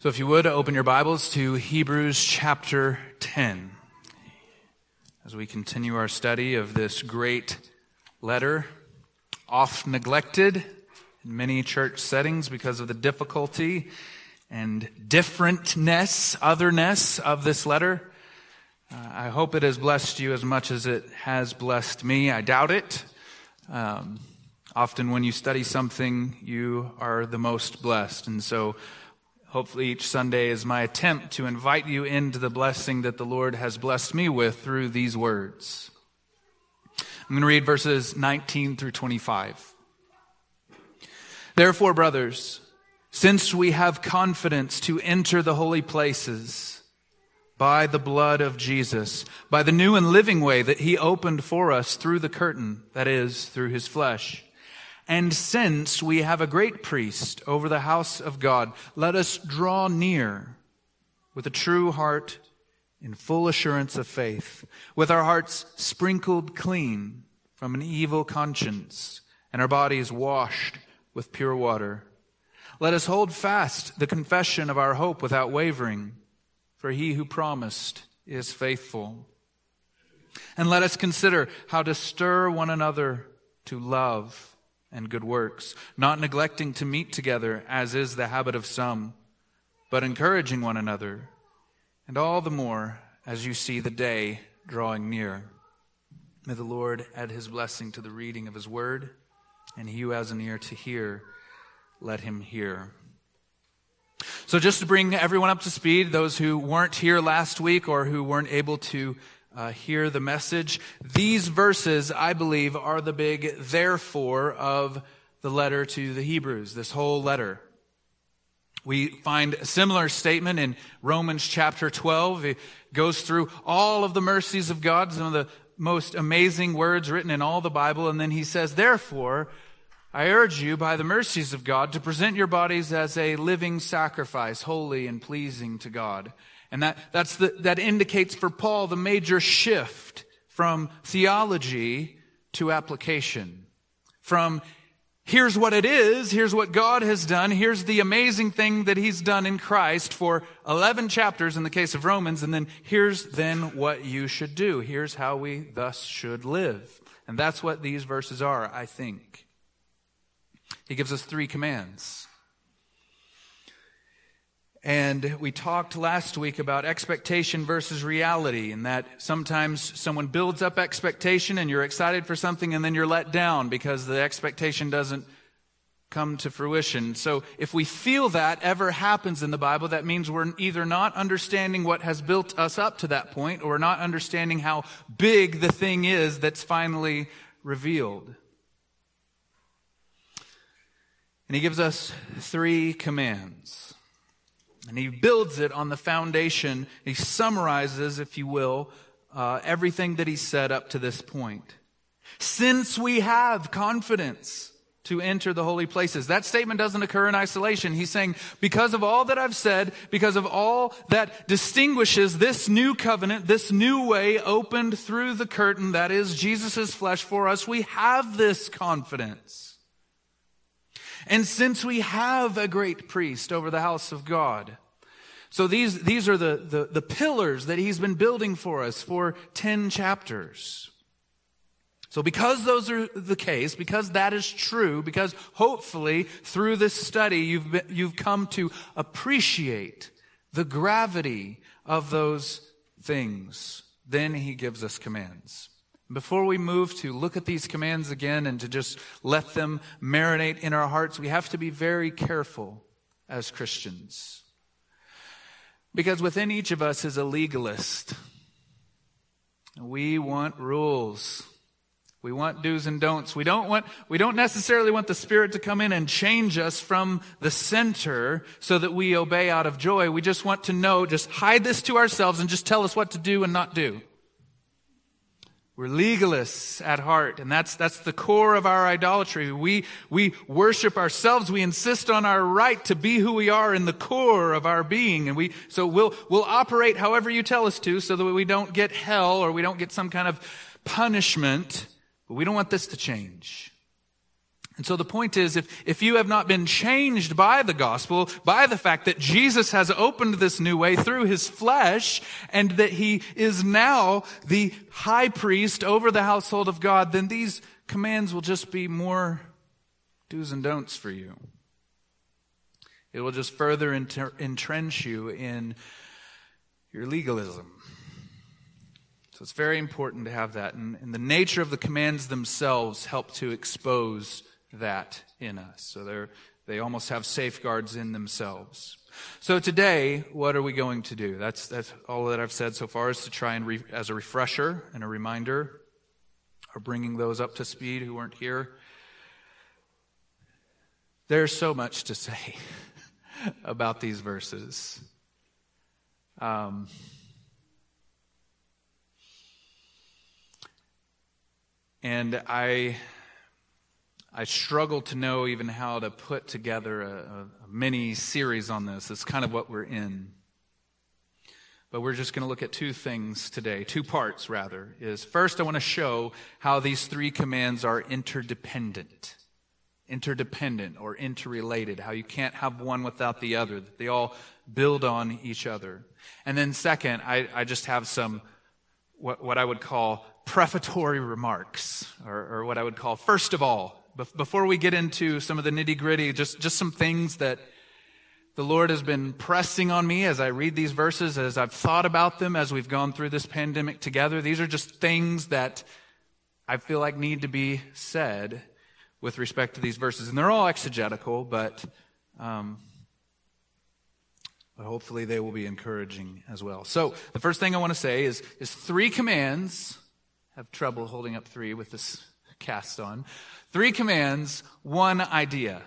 So, if you would, open your Bibles to Hebrews chapter 10 as we continue our study of this great letter, oft neglected in many church settings because of the difficulty and differentness, otherness of this letter. Uh, I hope it has blessed you as much as it has blessed me. I doubt it. Um, often, when you study something, you are the most blessed. And so, Hopefully, each Sunday is my attempt to invite you into the blessing that the Lord has blessed me with through these words. I'm going to read verses 19 through 25. Therefore, brothers, since we have confidence to enter the holy places by the blood of Jesus, by the new and living way that he opened for us through the curtain, that is, through his flesh, and since we have a great priest over the house of God, let us draw near with a true heart in full assurance of faith, with our hearts sprinkled clean from an evil conscience and our bodies washed with pure water. Let us hold fast the confession of our hope without wavering, for he who promised is faithful. And let us consider how to stir one another to love and good works, not neglecting to meet together, as is the habit of some, but encouraging one another, and all the more as you see the day drawing near. May the Lord add his blessing to the reading of his word, and he who has an ear to hear, let him hear. So, just to bring everyone up to speed, those who weren't here last week or who weren't able to uh, hear the message. These verses, I believe, are the big therefore of the letter to the Hebrews, this whole letter. We find a similar statement in Romans chapter 12. It goes through all of the mercies of God, some of the most amazing words written in all the Bible. And then he says, therefore, I urge you by the mercies of God to present your bodies as a living sacrifice, holy and pleasing to God. And that, that's the, that indicates for Paul the major shift from theology to application. From here's what it is, here's what God has done, here's the amazing thing that he's done in Christ for 11 chapters in the case of Romans, and then here's then what you should do. Here's how we thus should live. And that's what these verses are, I think. He gives us three commands. And we talked last week about expectation versus reality, and that sometimes someone builds up expectation and you're excited for something and then you're let down because the expectation doesn't come to fruition. So if we feel that ever happens in the Bible, that means we're either not understanding what has built us up to that point or not understanding how big the thing is that's finally revealed. And he gives us three commands. And he builds it on the foundation. He summarizes, if you will, uh, everything that he said up to this point. Since we have confidence to enter the holy places. That statement doesn't occur in isolation. He's saying, because of all that I've said, because of all that distinguishes this new covenant, this new way opened through the curtain that is Jesus' flesh for us, we have this confidence. And since we have a great priest over the house of God, so these, these are the, the, the pillars that he's been building for us for 10 chapters. So because those are the case, because that is true, because hopefully through this study you've, been, you've come to appreciate the gravity of those things, then he gives us commands. Before we move to look at these commands again and to just let them marinate in our hearts, we have to be very careful as Christians. Because within each of us is a legalist. We want rules. We want do's and don'ts. We don't want, we don't necessarily want the Spirit to come in and change us from the center so that we obey out of joy. We just want to know, just hide this to ourselves and just tell us what to do and not do. We're legalists at heart, and that's, that's the core of our idolatry. We, we worship ourselves. We insist on our right to be who we are in the core of our being. And we, so we'll, we'll operate however you tell us to so that we don't get hell or we don't get some kind of punishment. But we don't want this to change. And so the point is, if, if you have not been changed by the gospel, by the fact that Jesus has opened this new way through his flesh, and that he is now the high priest over the household of God, then these commands will just be more do's and don'ts for you. It will just further entrench you in your legalism. So it's very important to have that. And, and the nature of the commands themselves help to expose that in us. So they're, they almost have safeguards in themselves. So today, what are we going to do? That's, that's all that I've said so far is to try and, re, as a refresher and a reminder, or bringing those up to speed who weren't here. There's so much to say about these verses. Um, and I I struggle to know even how to put together a, a mini series on this. It's kind of what we're in. But we're just going to look at two things today, two parts rather. Is first, I want to show how these three commands are interdependent. Interdependent or interrelated, how you can't have one without the other, that they all build on each other. And then second, I, I just have some, what, what I would call prefatory remarks, or, or what I would call, first of all, before we get into some of the nitty gritty, just, just some things that the Lord has been pressing on me as I read these verses, as I've thought about them as we've gone through this pandemic together. These are just things that I feel like need to be said with respect to these verses. And they're all exegetical, but, um, but hopefully they will be encouraging as well. So the first thing I want to say is, is three commands. I have trouble holding up three with this cast on. Three commands, one idea.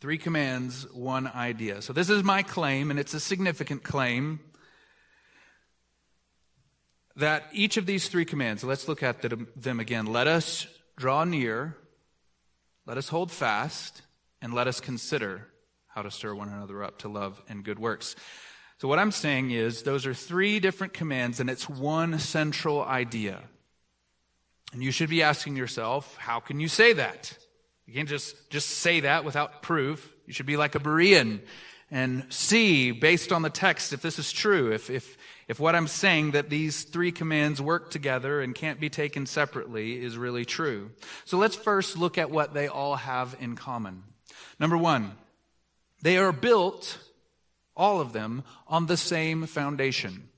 Three commands, one idea. So this is my claim, and it's a significant claim that each of these three commands, let's look at them again. Let us draw near, let us hold fast, and let us consider how to stir one another up to love and good works. So what I'm saying is those are three different commands and it's one central idea. And you should be asking yourself, how can you say that? You can't just, just say that without proof. You should be like a Berean and see, based on the text, if this is true, if, if, if what I'm saying that these three commands work together and can't be taken separately is really true. So let's first look at what they all have in common. Number one, they are built, all of them, on the same foundation.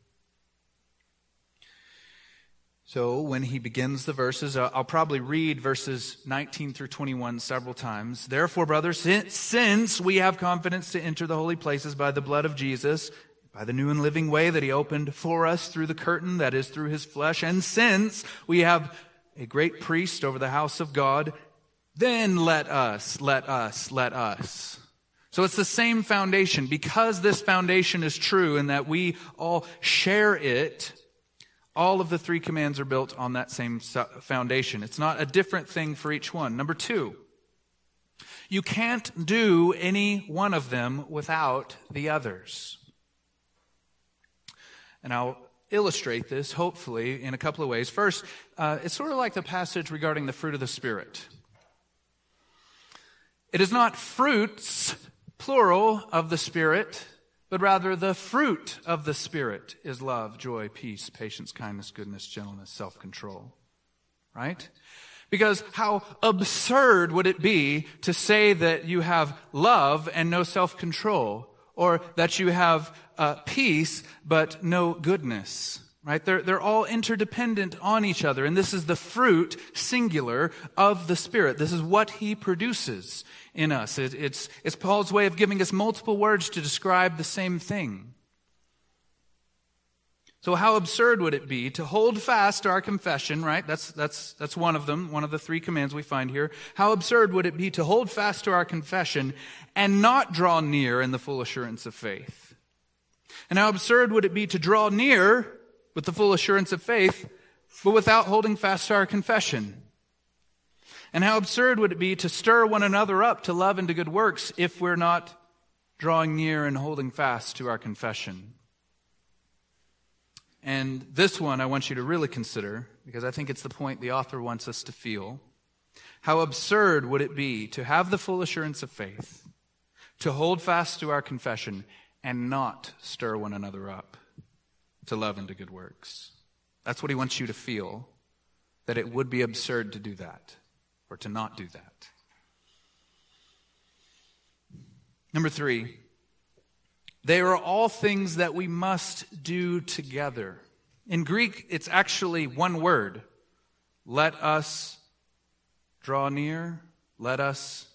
So when he begins the verses, uh, I'll probably read verses 19 through 21 several times. Therefore, brothers, since we have confidence to enter the holy places by the blood of Jesus, by the new and living way that he opened for us through the curtain, that is through his flesh, and since we have a great priest over the house of God, then let us, let us, let us. So it's the same foundation. Because this foundation is true and that we all share it, all of the three commands are built on that same foundation. It's not a different thing for each one. Number two, you can't do any one of them without the others. And I'll illustrate this, hopefully, in a couple of ways. First, uh, it's sort of like the passage regarding the fruit of the Spirit. It is not fruits, plural, of the Spirit but rather the fruit of the Spirit is love, joy, peace, patience, kindness, goodness, gentleness, self control. Right? Because how absurd would it be to say that you have love and no self control, or that you have uh, peace but no goodness? Right? They're, they're all interdependent on each other. And this is the fruit, singular, of the Spirit. This is what He produces in us. It, it's, it's Paul's way of giving us multiple words to describe the same thing. So how absurd would it be to hold fast to our confession, right? That's, that's, that's one of them, one of the three commands we find here. How absurd would it be to hold fast to our confession and not draw near in the full assurance of faith? And how absurd would it be to draw near with the full assurance of faith, but without holding fast to our confession? And how absurd would it be to stir one another up to love and to good works if we're not drawing near and holding fast to our confession? And this one I want you to really consider because I think it's the point the author wants us to feel. How absurd would it be to have the full assurance of faith, to hold fast to our confession, and not stir one another up to love and to good works? That's what he wants you to feel, that it would be absurd to do that, or to not do that. Number three, they are all things that we must do together. In Greek, it's actually one word. Let us draw near. Let us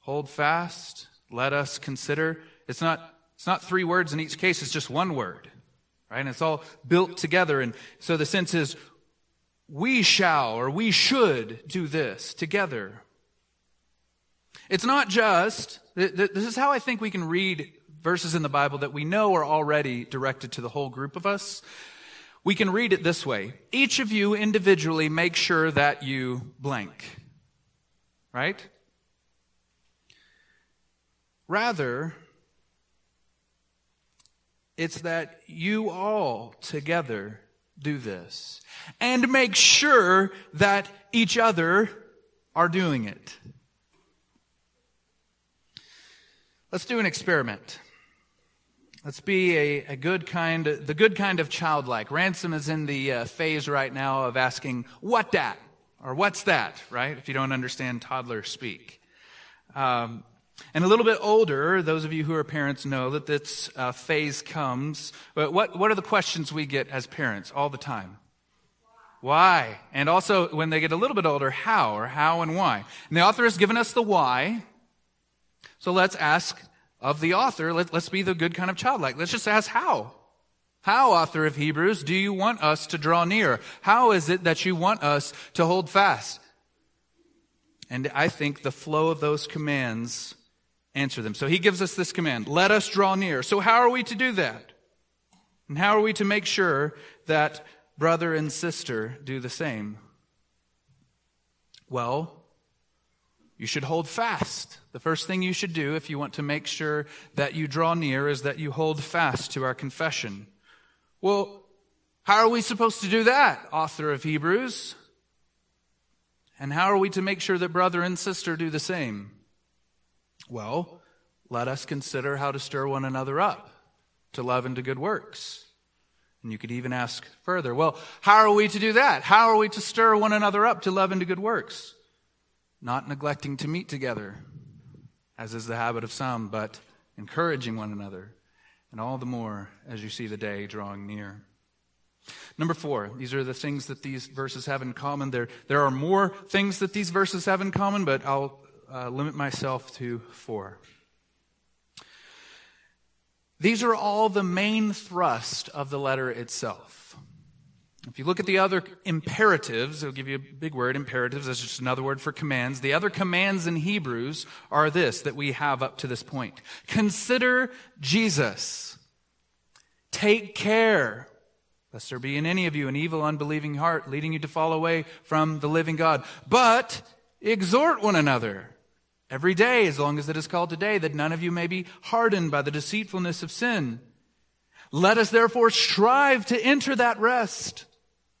hold fast. Let us consider. It's not, it's not three words in each case, it's just one word. Right? And it's all built together. And so the sense is, we shall or we should do this together. It's not just, this is how I think we can read verses in the Bible that we know are already directed to the whole group of us. We can read it this way. Each of you individually make sure that you blank right? Rather, it's that you all together do this and make sure that each other are doing it. Let's do an experiment. Let's be a, a good kind, the good kind of childlike. Ransom is in the uh, phase right now of asking, what that? Or what's that, right? If you don't understand toddler speak. Um, and a little bit older, those of you who are parents know that this uh, phase comes. But what, what are the questions we get as parents all the time? Why? And also, when they get a little bit older, how or how and why? And the author has given us the why. So let's ask of the author, let, us be the good kind of childlike. Let's just ask how. How, author of Hebrews, do you want us to draw near? How is it that you want us to hold fast? And I think the flow of those commands answer them. So he gives us this command, let us draw near. So how are we to do that? And how are we to make sure that brother and sister do the same? Well, you should hold fast. The first thing you should do if you want to make sure that you draw near is that you hold fast to our confession. Well, how are we supposed to do that, author of Hebrews? And how are we to make sure that brother and sister do the same? Well, let us consider how to stir one another up to love and to good works. And you could even ask further, well, how are we to do that? How are we to stir one another up to love and to good works? Not neglecting to meet together, as is the habit of some, but encouraging one another and all the more as you see the day drawing near. Number four, these are the things that these verses have in common. There, there are more things that these verses have in common, but I'll uh, limit myself to four. These are all the main thrust of the letter itself. If you look at the other imperatives, it'll give you a big word, imperatives, that's just another word for commands. The other commands in Hebrews are this that we have up to this point. Consider Jesus. Take care, lest there be in any of you an evil, unbelieving heart leading you to fall away from the living God. But exhort one another every day, as long as it is called today, that none of you may be hardened by the deceitfulness of sin. Let us therefore strive to enter that rest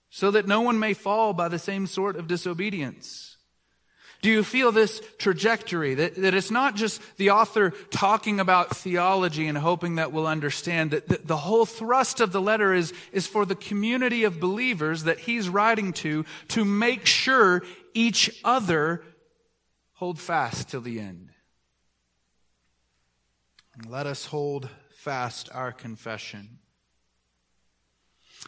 so that no one may fall by the same sort of disobedience? Do you feel this trajectory? That, that it's not just the author talking about theology and hoping that we'll understand that the, the whole thrust of the letter is, is for the community of believers that he's writing to to make sure each other hold fast till the end. And let us hold fast our confession.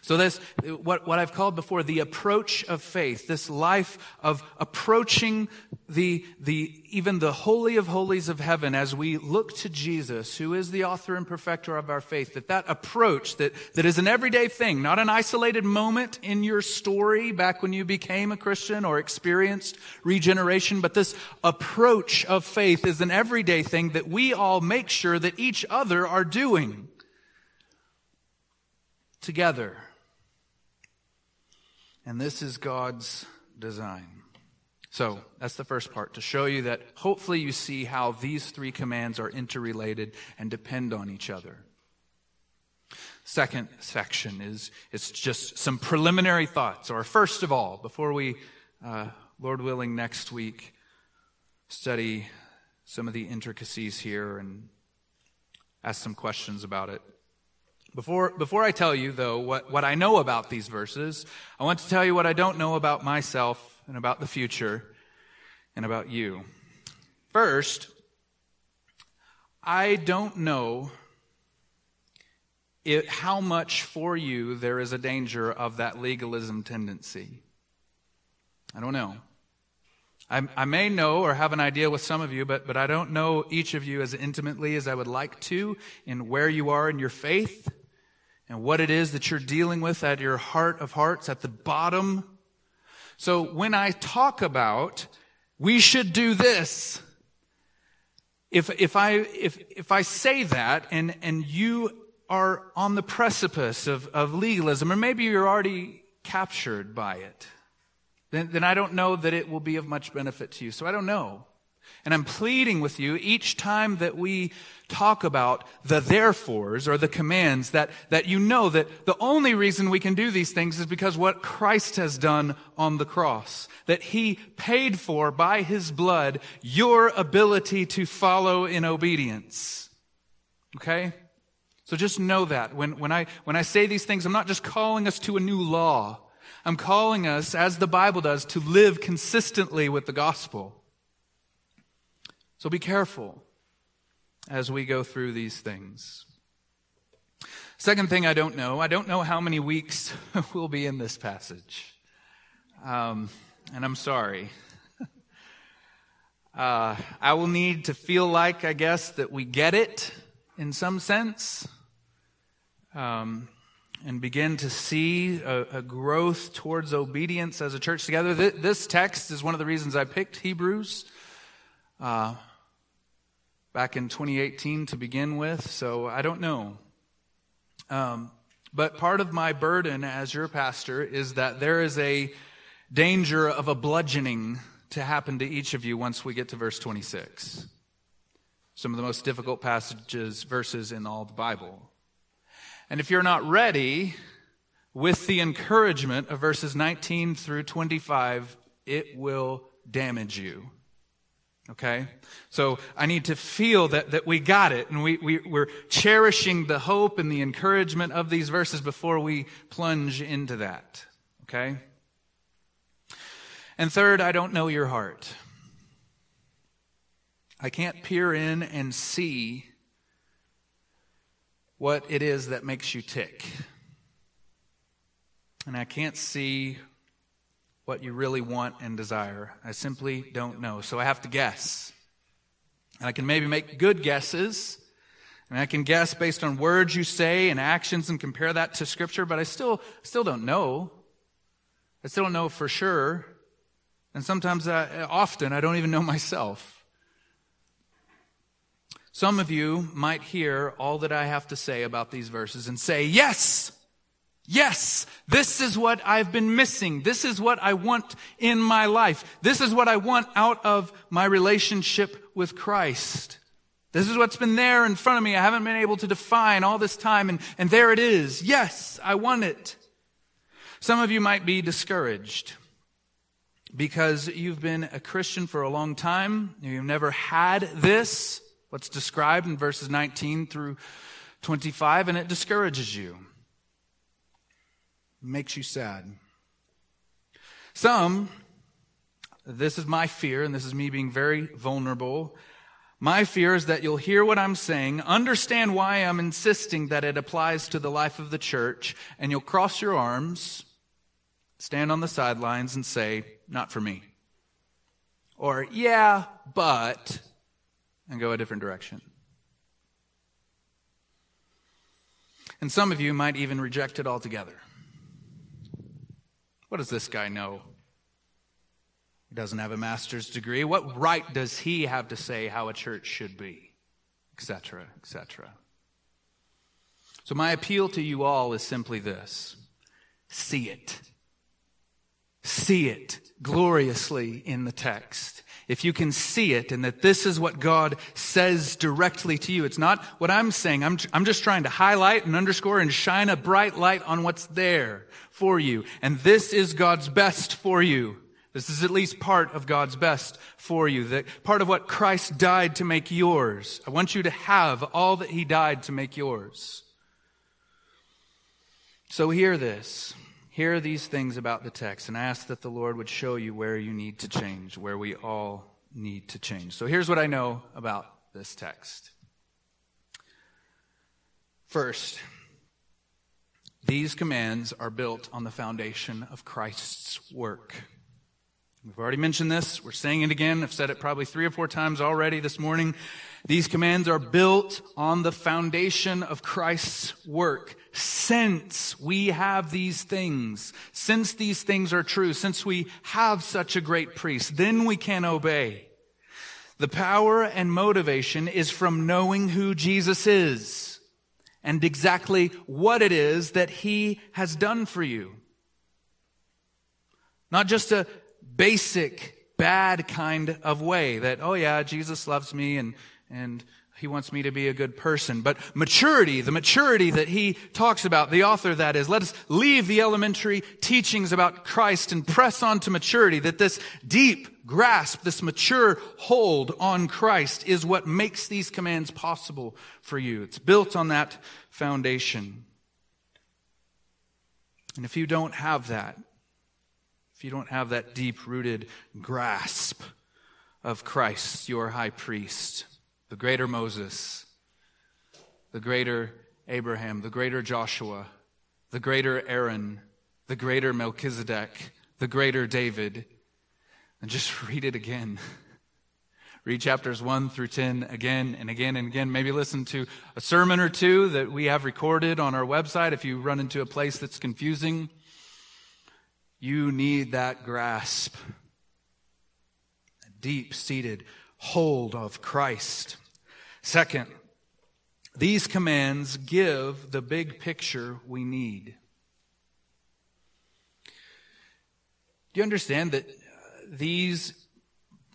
So this, what, what I've called before the approach of faith, this life of approaching the, the, even the holy of holies of heaven as we look to Jesus, who is the author and perfecter of our faith, that that approach that, that is an everyday thing, not an isolated moment in your story back when you became a Christian or experienced regeneration, but this approach of faith is an everyday thing that we all make sure that each other are doing together. And this is God's design. So that's the first part to show you that hopefully you see how these three commands are interrelated and depend on each other. Second section is it's just some preliminary thoughts, or first of all, before we uh, Lord willing, next week, study some of the intricacies here and ask some questions about it. Before, before I tell you, though, what, what I know about these verses, I want to tell you what I don't know about myself and about the future and about you. First, I don't know it, how much for you there is a danger of that legalism tendency. I don't know. I, I, may know or have an idea with some of you, but, but I don't know each of you as intimately as I would like to in where you are in your faith and what it is that you're dealing with at your heart of hearts, at the bottom. So when I talk about we should do this, if, if I, if, if I say that and, and you are on the precipice of, of legalism, or maybe you're already captured by it, then, then I don't know that it will be of much benefit to you. So I don't know. And I'm pleading with you each time that we talk about the therefores or the commands that, that you know that the only reason we can do these things is because what Christ has done on the cross. That He paid for by His blood your ability to follow in obedience. Okay? So just know that. When, when I, when I say these things, I'm not just calling us to a new law. I'm calling us, as the Bible does, to live consistently with the gospel. So be careful as we go through these things. Second thing I don't know, I don't know how many weeks we'll be in this passage. Um, and I'm sorry. uh, I will need to feel like, I guess, that we get it in some sense. Um, and begin to see a, a, growth towards obedience as a church together. This text is one of the reasons I picked Hebrews uh, back in 2018 to begin with, so I don't know. Um, but part of my burden as your pastor is that there is a danger of a bludgeoning to happen to each of you once we get to verse 26. Some of the most difficult passages, verses in all the Bible. And if you're not ready with the encouragement of verses 19 through 25, it will damage you. Okay? So I need to feel that, that we got it and we, we, we're cherishing the hope and the encouragement of these verses before we plunge into that. Okay? And third, I don't know your heart. I can't peer in and see what it is that makes you tick. And I can't see what you really want and desire. I simply don't know. So I have to guess. And I can maybe make good guesses. And I can guess based on words you say and actions and compare that to scripture, but I still, still don't know. I still don't know for sure. And sometimes, I, often, I don't even know myself. Some of you might hear all that I have to say about these verses and say, yes, yes, this is what I've been missing. This is what I want in my life. This is what I want out of my relationship with Christ. This is what's been there in front of me. I haven't been able to define all this time, and, and there it is. Yes, I want it. Some of you might be discouraged because you've been a Christian for a long time. You've never had this what's described in verses 19 through 25, and it discourages you, makes you sad. Some, this is my fear, and this is me being very vulnerable. My fear is that you'll hear what I'm saying, understand why I'm insisting that it applies to the life of the church, and you'll cross your arms, stand on the sidelines, and say, Not for me. Or, yeah, but and go a different direction. And some of you might even reject it altogether. What does this guy know? He doesn't have a master's degree. What right does he have to say how a church should be? Etc., etc. So, my appeal to you all is simply this see it. See it gloriously in the text if you can see it and that this is what God says directly to you, it's not what I'm saying. I'm, I'm just trying to highlight and underscore and shine a bright light on what's there for you. And this is God's best for you. This is at least part of God's best for you, that part of what Christ died to make yours. I want you to have all that he died to make yours. So hear this. Hear these things about the text and ask that the Lord would show you where you need to change, where we all need to change. So here's what I know about this text. First, these commands are built on the foundation of Christ's work. We've already mentioned this. We're saying it again. I've said it probably three or four times already this morning. These commands are built on the foundation of Christ's work. Since we have these things, since these things are true, since we have such a great priest, then we can obey. The power and motivation is from knowing who Jesus is and exactly what it is that he has done for you. Not just a basic, bad kind of way that, oh yeah, Jesus loves me and, and he wants me to be a good person. But maturity, the maturity that he talks about, the author that is, let us leave the elementary teachings about Christ and press on to maturity, that this deep grasp, this mature hold on Christ is what makes these commands possible for you. It's built on that foundation. And if you don't have that, if you don't have that deep rooted grasp of Christ, your high priest, the greater Moses, the greater Abraham, the greater Joshua, the greater Aaron, the greater Melchizedek, the greater David, and just read it again. Read chapters 1 through 10 again and again and again. Maybe listen to a sermon or two that we have recorded on our website if you run into a place that's confusing. You need that grasp, deep seated hold of Christ. Second, these commands give the big picture we need. Do you understand that uh, these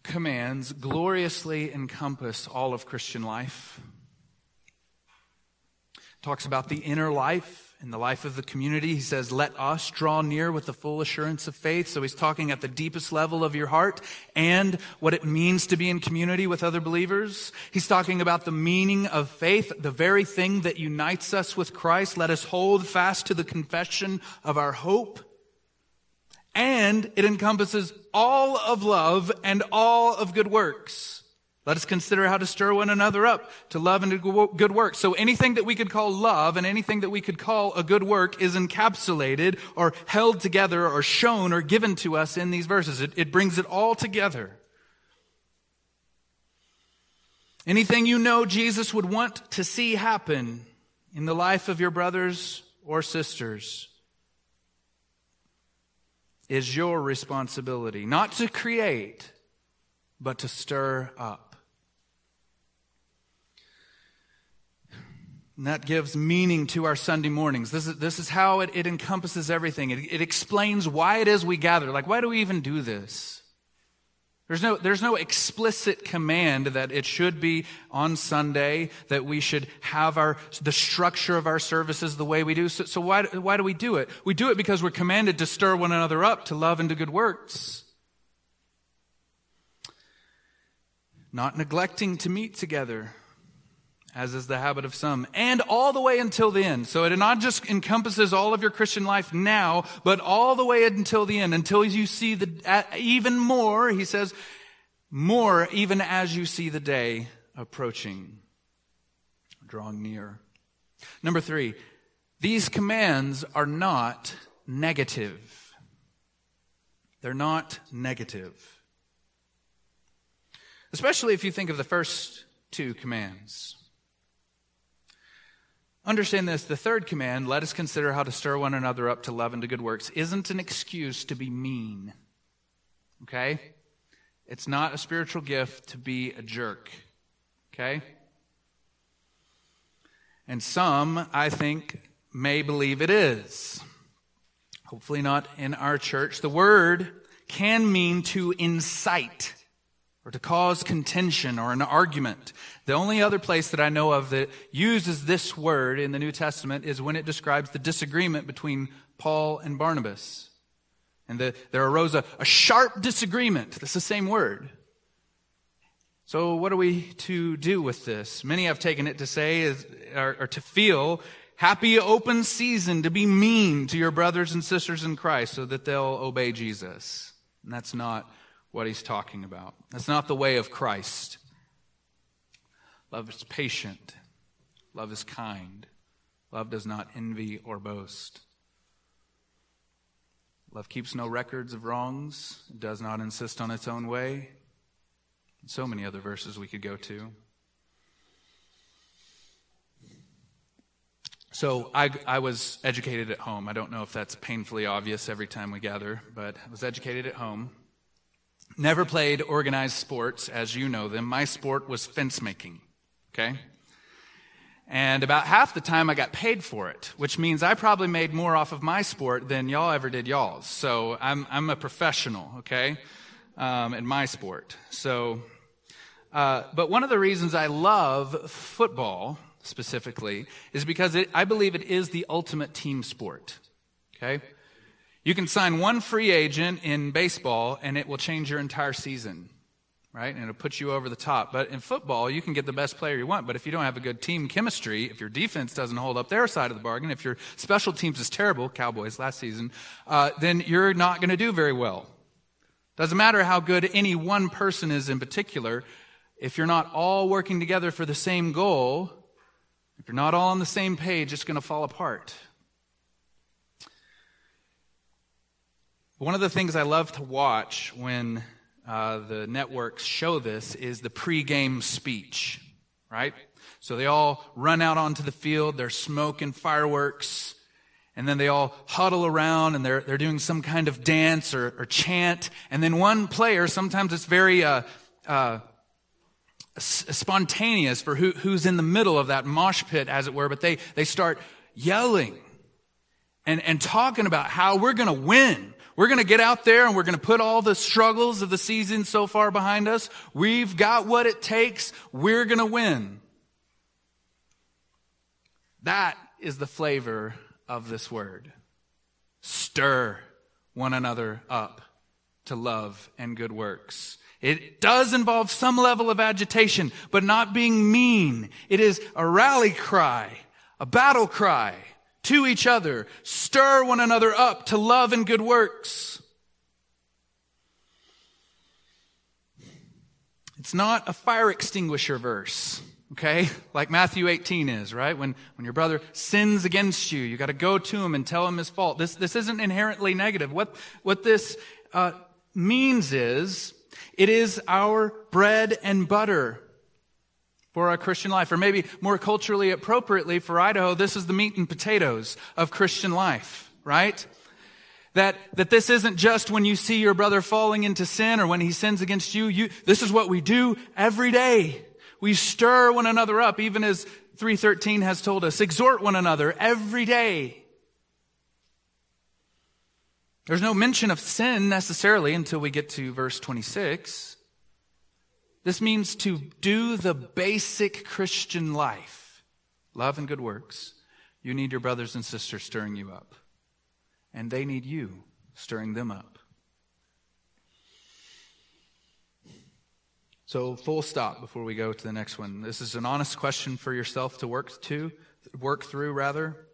commands gloriously encompass all of Christian life? talks about the inner life in the life of the community. He says, let us draw near with the full assurance of faith. So he's talking at the deepest level of your heart and what it means to be in community with other believers. He's talking about the meaning of faith, the very thing that unites us with Christ. Let us hold fast to the confession of our hope. And it encompasses all of love and all of good works. Let us consider how to stir one another up to love and to good work. So anything that we could call love and anything that we could call a good work is encapsulated or held together or shown or given to us in these verses. It, it brings it all together. Anything you know Jesus would want to see happen in the life of your brothers or sisters is your responsibility. Not to create, but to stir up. And that gives meaning to our Sunday mornings. This is, this is how it, it encompasses everything. It, it explains why it is we gather. Like, why do we even do this? There's no, there's no explicit command that it should be on Sunday, that we should have our, the structure of our services the way we do. So, so why, why do we do it? We do it because we're commanded to stir one another up to love and to good works. Not neglecting to meet together as is the habit of some, and all the way until the end. So it not just encompasses all of your Christian life now, but all the way until the end, until you see the, even more, he says, more even as you see the day approaching, drawing near. Number three, these commands are not negative. They're not negative. Especially if you think of the first two commands. Understand this the third command, let us consider how to stir one another up to love and to good works, isn't an excuse to be mean. Okay? It's not a spiritual gift to be a jerk. Okay? And some, I think, may believe it is. Hopefully not in our church. The word can mean to incite or to cause contention or an argument. The only other place that I know of that uses this word in the New Testament is when it describes the disagreement between Paul and Barnabas. And the, there arose a, a sharp disagreement. That's the same word. So, what are we to do with this? Many have taken it to say, is, or, or to feel, happy open season to be mean to your brothers and sisters in Christ so that they'll obey Jesus. And that's not what he's talking about. That's not the way of Christ. Love is patient. Love is kind. Love does not envy or boast. Love keeps no records of wrongs. It does not insist on its own way. So many other verses we could go to. So I, I was educated at home. I don't know if that's painfully obvious every time we gather, but I was educated at home. Never played organized sports as you know them. My sport was fence making. Okay? And about half the time I got paid for it, which means I probably made more off of my sport than y'all ever did y'all's. So I'm, I'm a professional, okay, um, in my sport. So, uh, but one of the reasons I love football specifically is because it, I believe it is the ultimate team sport, okay? You can sign one free agent in baseball and it will change your entire season right? And it'll put you over the top. But in football, you can get the best player you want. But if you don't have a good team chemistry, if your defense doesn't hold up their side of the bargain, if your special teams is terrible, Cowboys last season, uh, then you're not going to do very well. Doesn't matter how good any one person is in particular. If you're not all working together for the same goal, if you're not all on the same page, it's going to fall apart. One of the things I love to watch when uh, the networks show this is the pregame speech, right? So they all run out onto the field, they're smoking fireworks, and then they all huddle around and they're, they're doing some kind of dance or, or chant. And then one player, sometimes it's very uh, uh, spontaneous for who, who's in the middle of that mosh pit, as it were, but they, they start yelling and, and talking about how we're going to win. We're going to get out there and we're going to put all the struggles of the season so far behind us. We've got what it takes. We're going to win. That is the flavor of this word. Stir one another up to love and good works. It does involve some level of agitation, but not being mean. It is a rally cry, a battle cry to each other. Stir one another up to love and good works. It's not a fire extinguisher verse, okay? Like Matthew 18 is, right? When, when your brother sins against you, you got to go to him and tell him his fault. This, this isn't inherently negative. What, what this uh, means is it is our bread and butter for our Christian life. Or maybe more culturally appropriately for Idaho, this is the meat and potatoes of Christian life, right? That, that this isn't just when you see your brother falling into sin or when he sins against you. you this is what we do every day. We stir one another up, even as 313 has told us. Exhort one another every day. There's no mention of sin necessarily until we get to verse 26. This means to do the basic Christian life love and good works. You need your brothers and sisters stirring you up, and they need you stirring them up. So, full stop before we go to the next one. This is an honest question for yourself to work to, work through rather.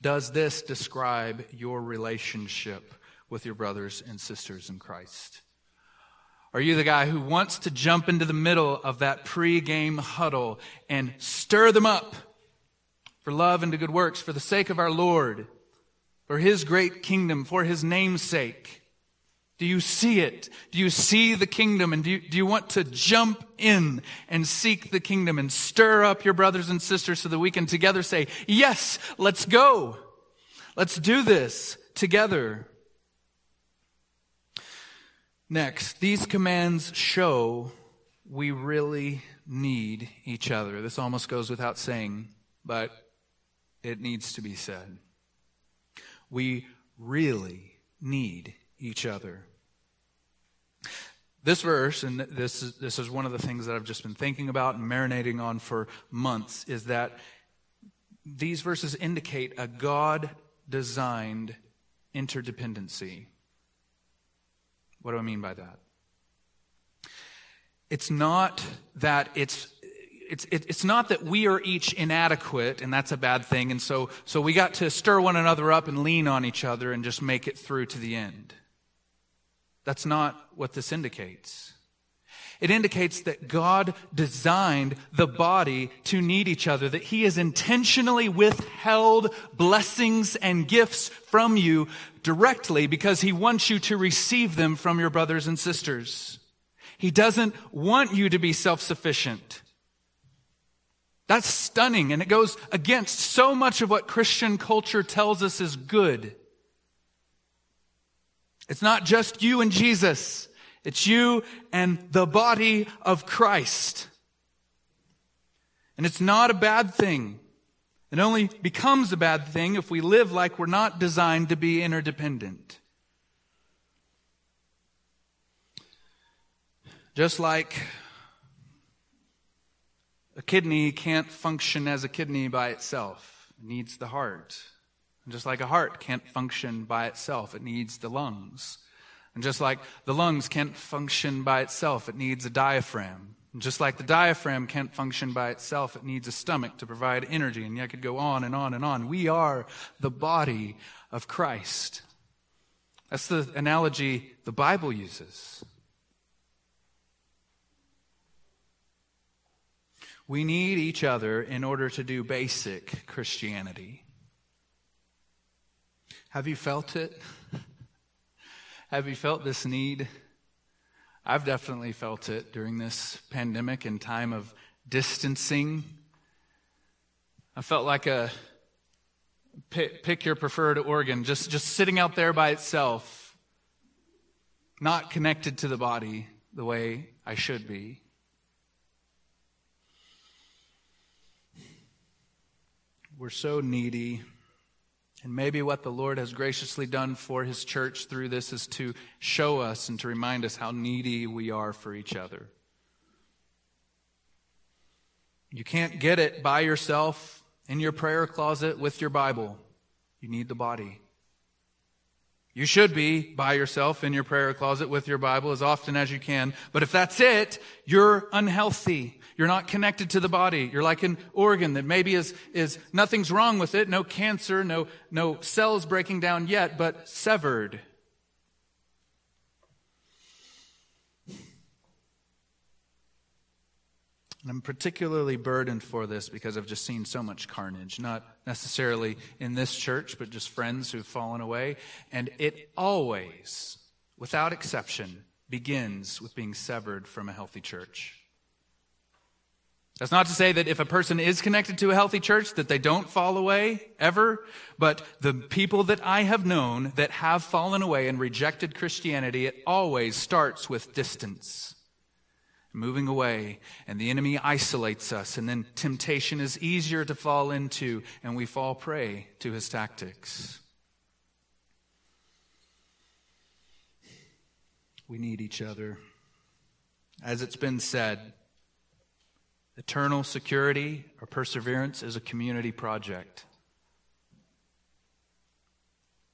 Does this describe your relationship with your brothers and sisters in Christ? Are you the guy who wants to jump into the middle of that pre-game huddle and stir them up for love and to good works for the sake of our Lord, for His great kingdom, for His name's sake? Do you see it? Do you see the kingdom? And do you, do you want to jump in and seek the kingdom and stir up your brothers and sisters so that we can together say, yes, let's go. Let's do this together. Next, these commands show we really need each other. This almost goes without saying, but it needs to be said. We really need each other. This verse, and this is, this is one of the things that I've just been thinking about and marinating on for months, is that these verses indicate a God designed interdependency What do I mean by that? It's not that it's it's, it's not that we are each inadequate and that's a bad thing. And so, so we got to stir one another up and lean on each other and just make it through to the end. That's not what this indicates. It indicates that God designed the body to need each other, that He has intentionally withheld blessings and gifts from you directly because He wants you to receive them from your brothers and sisters. He doesn't want you to be self-sufficient. That's stunning and it goes against so much of what Christian culture tells us is good. It's not just you and Jesus. It's you and the body of Christ. And it's not a bad thing. It only becomes a bad thing if we live like we're not designed to be interdependent. Just like a kidney can't function as a kidney by itself. It needs the heart. And just like a heart can't function by itself, it needs the lungs. And just like the lungs can't function by itself, it needs a diaphragm. And just like the diaphragm can't function by itself, it needs a stomach to provide energy. And I could go on and on and on. We are the body of Christ. That's the analogy the Bible uses. We need each other in order to do basic Christianity. Have you felt it? Have you felt this need? I've definitely felt it during this pandemic and time of distancing. I felt like a pick, pick your preferred organ, just, just sitting out there by itself, not connected to the body the way I should be. We're so needy. And maybe what the Lord has graciously done for his church through this is to show us and to remind us how needy we are for each other. You can't get it by yourself in your prayer closet with your Bible. You need the body. You should be by yourself in your prayer closet with your Bible as often as you can. But if that's it, you're unhealthy. You're not connected to the body. You're like an organ that maybe is, is nothing's wrong with it, no cancer, no, no cells breaking down yet, but severed. And I'm particularly burdened for this because I've just seen so much carnage, not necessarily in this church, but just friends who've fallen away. And it always, without exception, begins with being severed from a healthy church. That's not to say that if a person is connected to a healthy church that they don't fall away ever, but the people that I have known that have fallen away and rejected Christianity, it always starts with distance. Moving away, and the enemy isolates us, and then temptation is easier to fall into, and we fall prey to his tactics. We need each other. As it's been said, Eternal security or perseverance is a community project.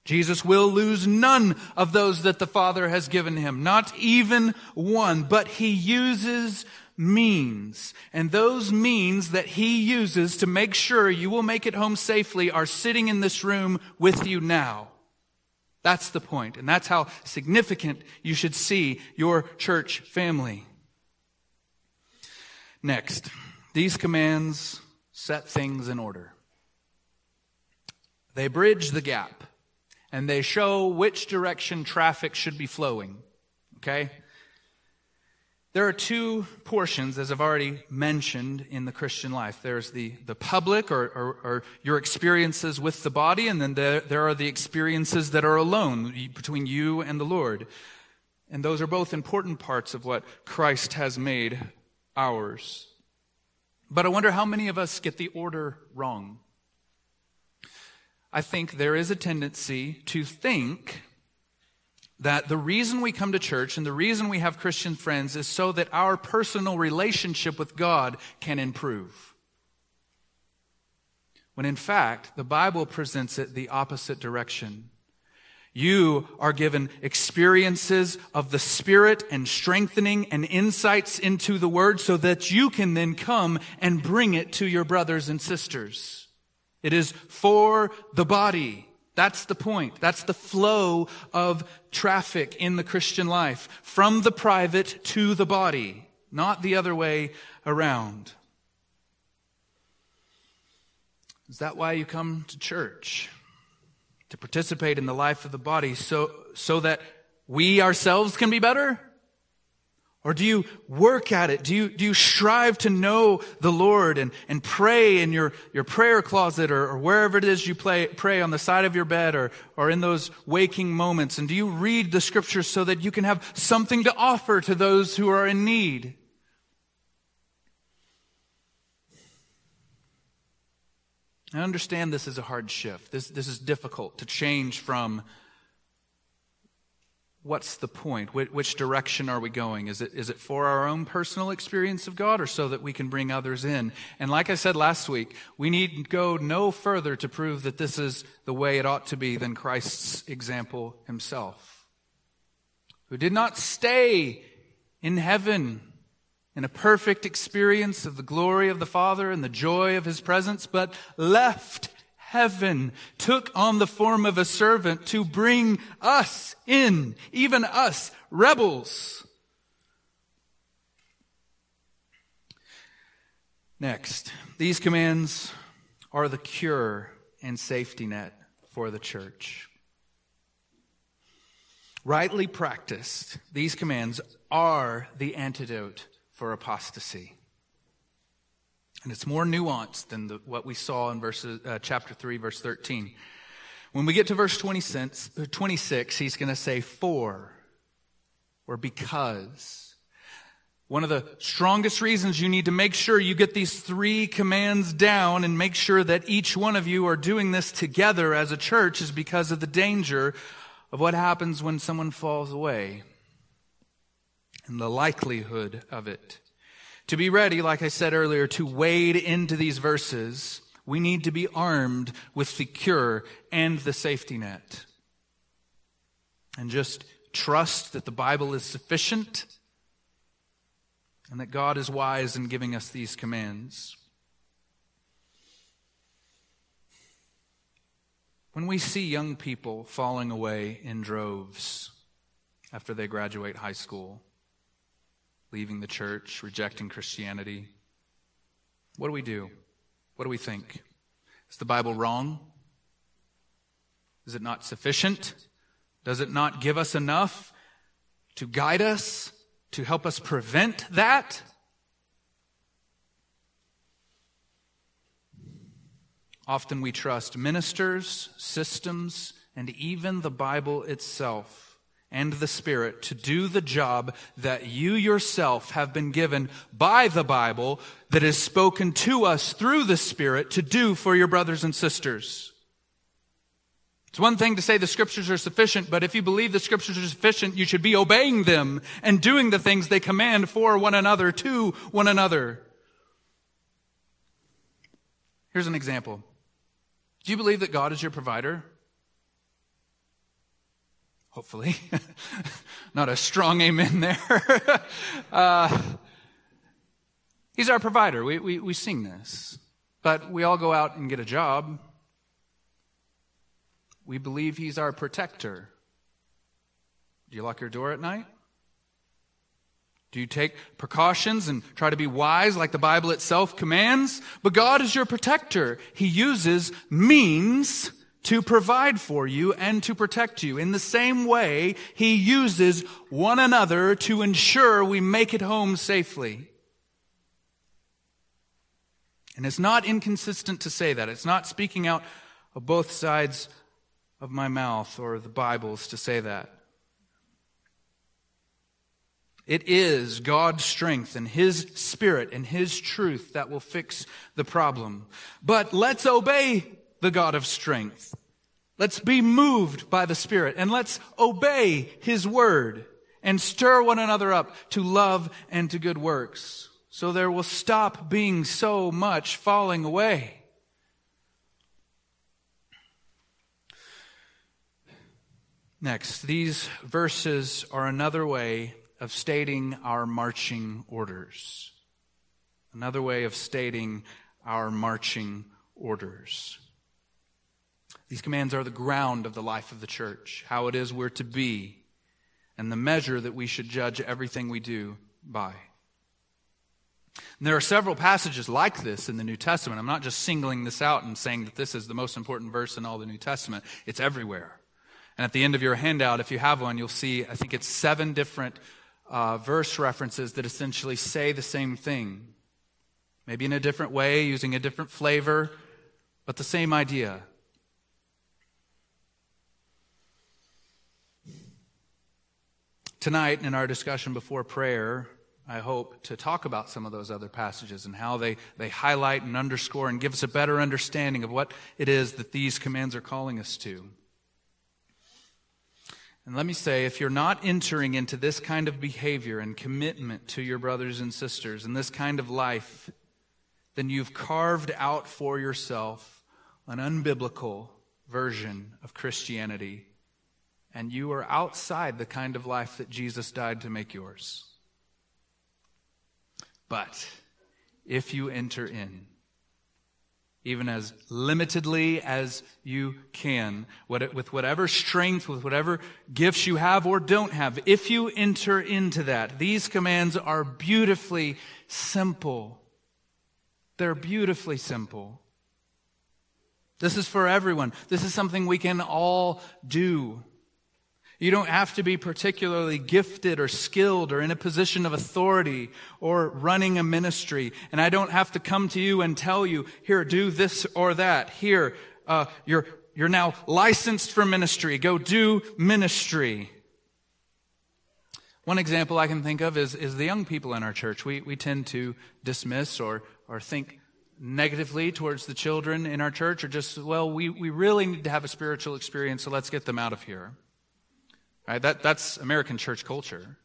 Jesus will lose none of those that the Father has given him, not even one, but he uses means. And those means that he uses to make sure you will make it home safely are sitting in this room with you now. That's the point, And that's how significant you should see your church family. Next, these commands set things in order. They bridge the gap and they show which direction traffic should be flowing. Okay? There are two portions, as I've already mentioned, in the Christian life. There's the, the public or, or, or your experiences with the body, and then there, there are the experiences that are alone between you and the Lord. And those are both important parts of what Christ has made ours. But I wonder how many of us get the order wrong. I think there is a tendency to think that the reason we come to church and the reason we have Christian friends is so that our personal relationship with God can improve. When in fact, the Bible presents it the opposite direction. You are given experiences of the Spirit and strengthening and insights into the Word so that you can then come and bring it to your brothers and sisters. It is for the body. That's the point. That's the flow of traffic in the Christian life. From the private to the body, not the other way around. Is that why you come to church? to participate in the life of the body so, so that we ourselves can be better? Or do you work at it? Do you, do you strive to know the Lord and, and pray in your, your prayer closet or, or wherever it is you play, pray on the side of your bed or, or in those waking moments? And do you read the scriptures so that you can have something to offer to those who are in need? I understand this is a hard shift. This, this is difficult to change from what's the point? Which, direction are we going? Is it, is it for our own personal experience of God or so that we can bring others in? And like I said last week, we need go no further to prove that this is the way it ought to be than Christ's example himself, who did not stay in heaven in a perfect experience of the glory of the Father and the joy of His presence, but left heaven, took on the form of a servant to bring us in, even us, rebels. Next, these commands are the cure and safety net for the church. Rightly practiced, these commands are the antidote for apostasy. And it's more nuanced than the, what we saw in verses, uh, chapter 3, verse 13. When we get to verse 26, 26 he's going to say for or because. One of the strongest reasons you need to make sure you get these three commands down and make sure that each one of you are doing this together as a church is because of the danger of what happens when someone falls away and the likelihood of it. To be ready, like I said earlier, to wade into these verses, we need to be armed with the cure and the safety net. And just trust that the Bible is sufficient and that God is wise in giving us these commands. When we see young people falling away in droves after they graduate high school, leaving the church, rejecting Christianity. What do we do? What do we think? Is the Bible wrong? Is it not sufficient? Does it not give us enough to guide us, to help us prevent that? Often we trust ministers, systems, and even the Bible itself and the Spirit to do the job that you yourself have been given by the Bible that is spoken to us through the Spirit to do for your brothers and sisters. It's one thing to say the scriptures are sufficient, but if you believe the scriptures are sufficient, you should be obeying them and doing the things they command for one another, to one another. Here's an example. Do you believe that God is your provider? Hopefully. Not a strong amen there. uh, he's our provider. We, we, we sing this. But we all go out and get a job. We believe he's our protector. Do you lock your door at night? Do you take precautions and try to be wise like the Bible itself commands? But God is your protector. He uses means to provide for you and to protect you. In the same way, He uses one another to ensure we make it home safely. And it's not inconsistent to say that. It's not speaking out of both sides of my mouth or the Bible's to say that. It is God's strength and His Spirit and His truth that will fix the problem. But let's obey the God of strength. Let's be moved by the Spirit and let's obey His word and stir one another up to love and to good works. So there will stop being so much falling away. Next, these verses are another way of stating our marching orders. Another way of stating our marching orders. These commands are the ground of the life of the church, how it is we're to be, and the measure that we should judge everything we do by. And there are several passages like this in the New Testament. I'm not just singling this out and saying that this is the most important verse in all the New Testament. It's everywhere. And at the end of your handout, if you have one, you'll see, I think it's seven different uh, verse references that essentially say the same thing. Maybe in a different way, using a different flavor, but the same idea. Tonight, in our discussion before prayer, I hope to talk about some of those other passages and how they, they highlight and underscore and give us a better understanding of what it is that these commands are calling us to. And let me say, if you're not entering into this kind of behavior and commitment to your brothers and sisters and this kind of life, then you've carved out for yourself an unbiblical version of Christianity, and you are outside the kind of life that Jesus died to make yours. But if you enter in, even as limitedly as you can, with whatever strength, with whatever gifts you have or don't have, if you enter into that, these commands are beautifully simple. They're beautifully simple. This is for everyone. This is something we can all do. You don't have to be particularly gifted or skilled or in a position of authority or running a ministry. And I don't have to come to you and tell you, here, do this or that. Here, uh, you're, you're now licensed for ministry. Go do ministry. One example I can think of is, is the young people in our church. We, we tend to dismiss or, or think negatively towards the children in our church or just, well, we, we really need to have a spiritual experience, so let's get them out of here. Right? That, that's American church culture.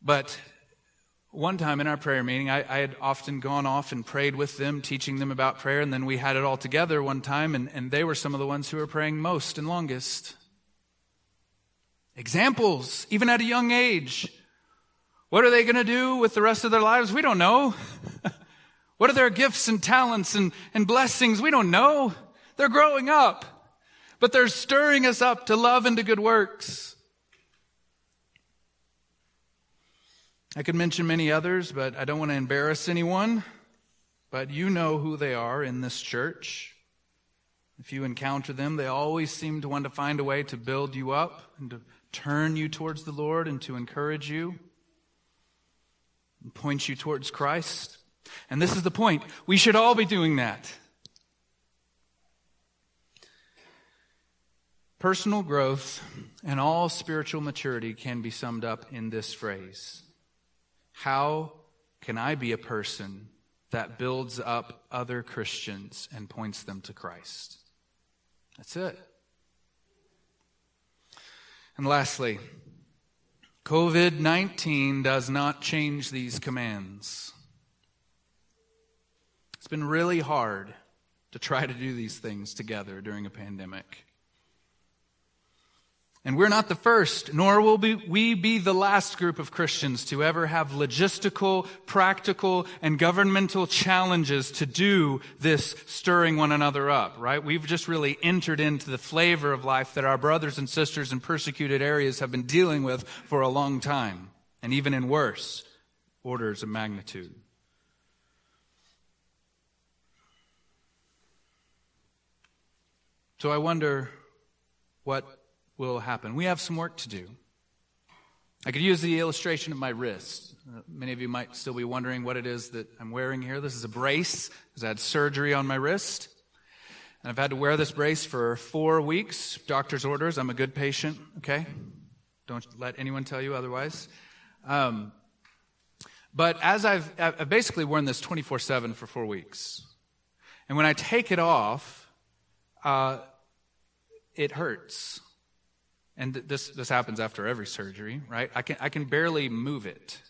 But one time in our prayer meeting, I, I, had often gone off and prayed with them, teaching them about prayer, and then we had it all together one time, and, and they were some of the ones who were praying most and longest. Examples, even at a young age. What are they going to do with the rest of their lives? We don't know. what are their gifts and talents and, and blessings? We don't know. They're growing up but they're stirring us up to love and to good works. I could mention many others, but I don't want to embarrass anyone. But you know who they are in this church. If you encounter them, they always seem to want to find a way to build you up and to turn you towards the Lord and to encourage you and point you towards Christ. And this is the point. We should all be doing that. Personal growth and all spiritual maturity can be summed up in this phrase How can I be a person that builds up other Christians and points them to Christ? That's it. And lastly, COVID 19 does not change these commands. It's been really hard to try to do these things together during a pandemic. And we're not the first, nor will we be the last group of Christians to ever have logistical, practical, and governmental challenges to do this stirring one another up, right? We've just really entered into the flavor of life that our brothers and sisters in persecuted areas have been dealing with for a long time, and even in worse orders of magnitude. So I wonder what will happen. We have some work to do. I could use the illustration of my wrist. Uh, many of you might still be wondering what it is that I'm wearing here. This is a brace because I had surgery on my wrist. And I've had to wear this brace for four weeks. Doctor's orders. I'm a good patient, okay? Don't let anyone tell you otherwise. Um, but as I've, I've basically worn this 24 7 for four weeks. And when I take it off, uh, it hurts and this, this happens after every surgery, right? I can, I can barely move it.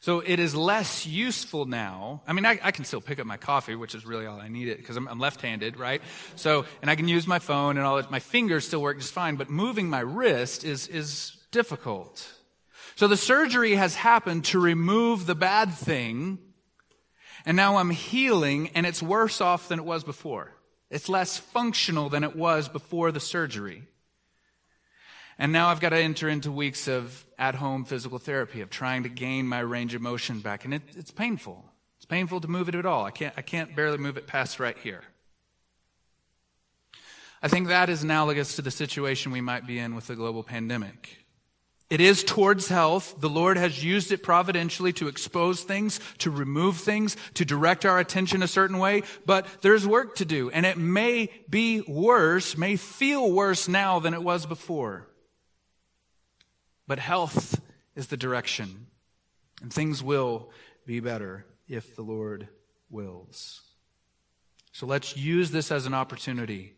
So it is less useful now. I mean, I, I, can still pick up my coffee, which is really all I need it because I'm, I'm left-handed, right? So, and I can use my phone and all that. My fingers still work just fine, but moving my wrist is, is difficult. So the surgery has happened to remove the bad thing, and now I'm healing, and it's worse off than it was before. It's less functional than it was before the surgery. And now I've got to enter into weeks of at home physical therapy, of trying to gain my range of motion back. And it, it's painful. It's painful to move it at all. I can't, I can't barely move it past right here. I think that is analogous to the situation we might be in with the global pandemic. It is towards health. The Lord has used it providentially to expose things, to remove things, to direct our attention a certain way, but there's work to do. And it may be worse, may feel worse now than it was before. But health is the direction, and things will be better if the Lord wills. So let's use this as an opportunity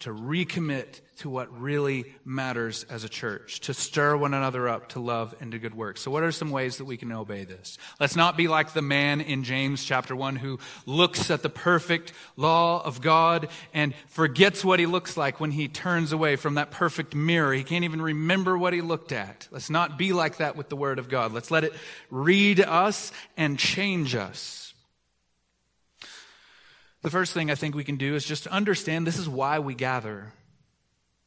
to recommit to what really matters as a church, to stir one another up to love and to good works. So what are some ways that we can obey this? Let's not be like the man in James chapter 1 who looks at the perfect law of God and forgets what he looks like when he turns away from that perfect mirror. He can't even remember what he looked at. Let's not be like that with the word of God. Let's let it read us and change us. The first thing I think we can do is just understand this is why we gather.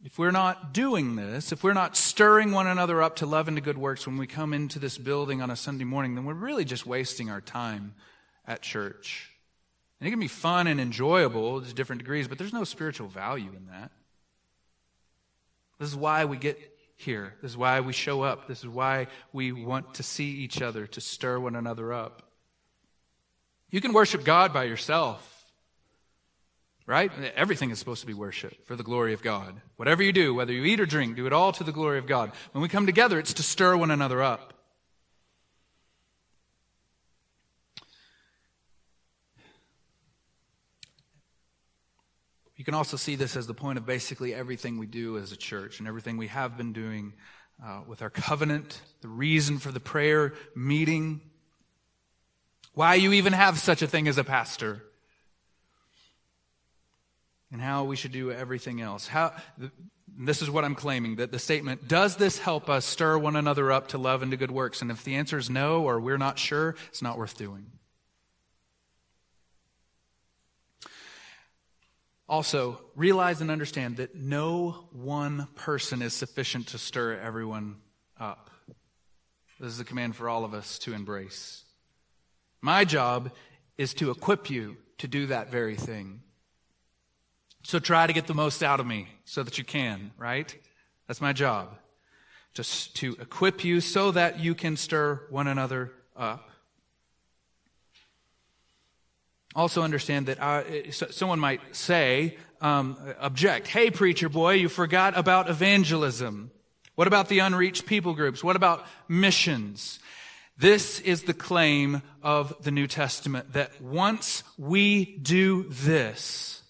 If we're not doing this, if we're not stirring one another up to love and to good works when we come into this building on a Sunday morning, then we're really just wasting our time at church. And it can be fun and enjoyable to different degrees, but there's no spiritual value in that. This is why we get here. This is why we show up. This is why we want to see each other, to stir one another up. You can worship God by yourself. Right? Everything is supposed to be worship for the glory of God. Whatever you do, whether you eat or drink, do it all to the glory of God. When we come together, it's to stir one another up. You can also see this as the point of basically everything we do as a church and everything we have been doing uh, with our covenant, the reason for the prayer meeting, why you even have such a thing as a pastor and how we should do everything else. How, this is what I'm claiming that the statement, does this help us stir one another up to love and to good works? And if the answer is no, or we're not sure, it's not worth doing. Also, realize and understand that no one person is sufficient to stir everyone up. This is a command for all of us to embrace. My job is to equip you to do that very thing. So try to get the most out of me so that you can, right? That's my job. Just to equip you so that you can stir one another up. Also understand that uh, someone might say, um, object, hey preacher boy, you forgot about evangelism. What about the unreached people groups? What about missions? This is the claim of the New Testament that once we do this,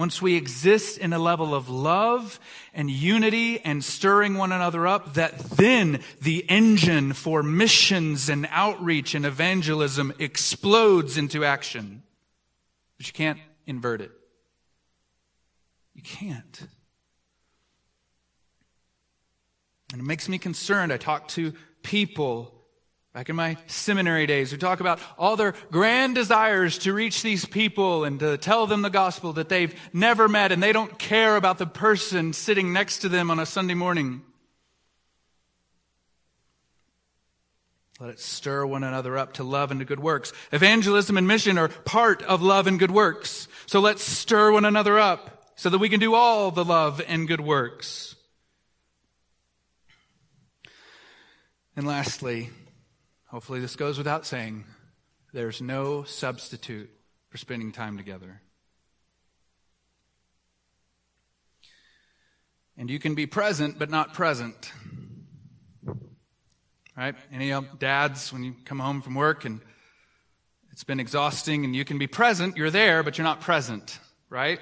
once we exist in a level of love and unity and stirring one another up, that then the engine for missions and outreach and evangelism explodes into action. But you can't invert it. You can't. And it makes me concerned. I talk to people Back in my seminary days, we talk about all their grand desires to reach these people and to tell them the gospel that they've never met and they don't care about the person sitting next to them on a Sunday morning. Let it stir one another up to love and to good works. Evangelism and mission are part of love and good works. So let's stir one another up so that we can do all the love and good works. And lastly, Hopefully, this goes without saying. There's no substitute for spending time together. And you can be present, but not present. Right? Any dads, when you come home from work and it's been exhausting and you can be present, you're there, but you're not present. Right?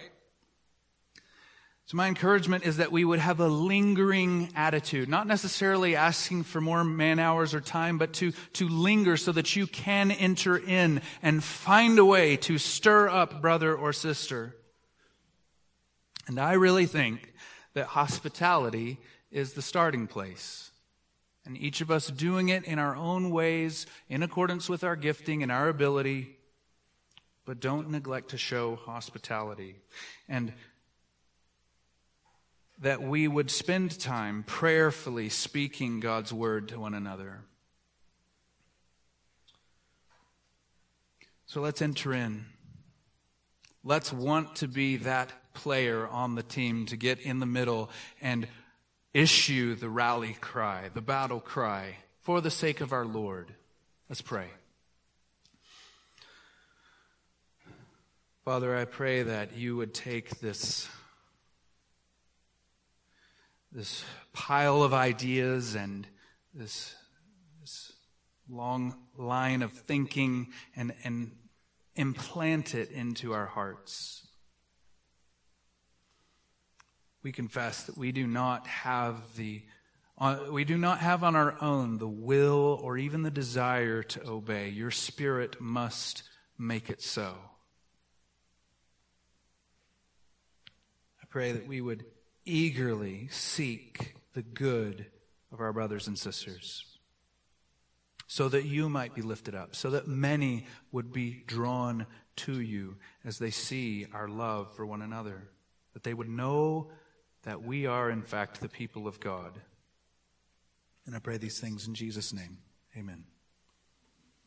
So, my encouragement is that we would have a lingering attitude, not necessarily asking for more man hours or time, but to, to linger so that you can enter in and find a way to stir up brother or sister. And I really think that hospitality is the starting place. And each of us doing it in our own ways, in accordance with our gifting and our ability, but don't neglect to show hospitality. And that we would spend time prayerfully speaking God's word to one another. So let's enter in. Let's want to be that player on the team to get in the middle and issue the rally cry, the battle cry, for the sake of our Lord. Let's pray. Father, I pray that you would take this this pile of ideas and this, this long line of thinking and, and implant it into our hearts. We confess that we do not have the uh, we do not have on our own the will or even the desire to obey. Your spirit must make it so. I pray that we would eagerly seek the good of our brothers and sisters so that you might be lifted up, so that many would be drawn to you as they see our love for one another, that they would know that we are, in fact, the people of God. And I pray these things in Jesus' name. Amen.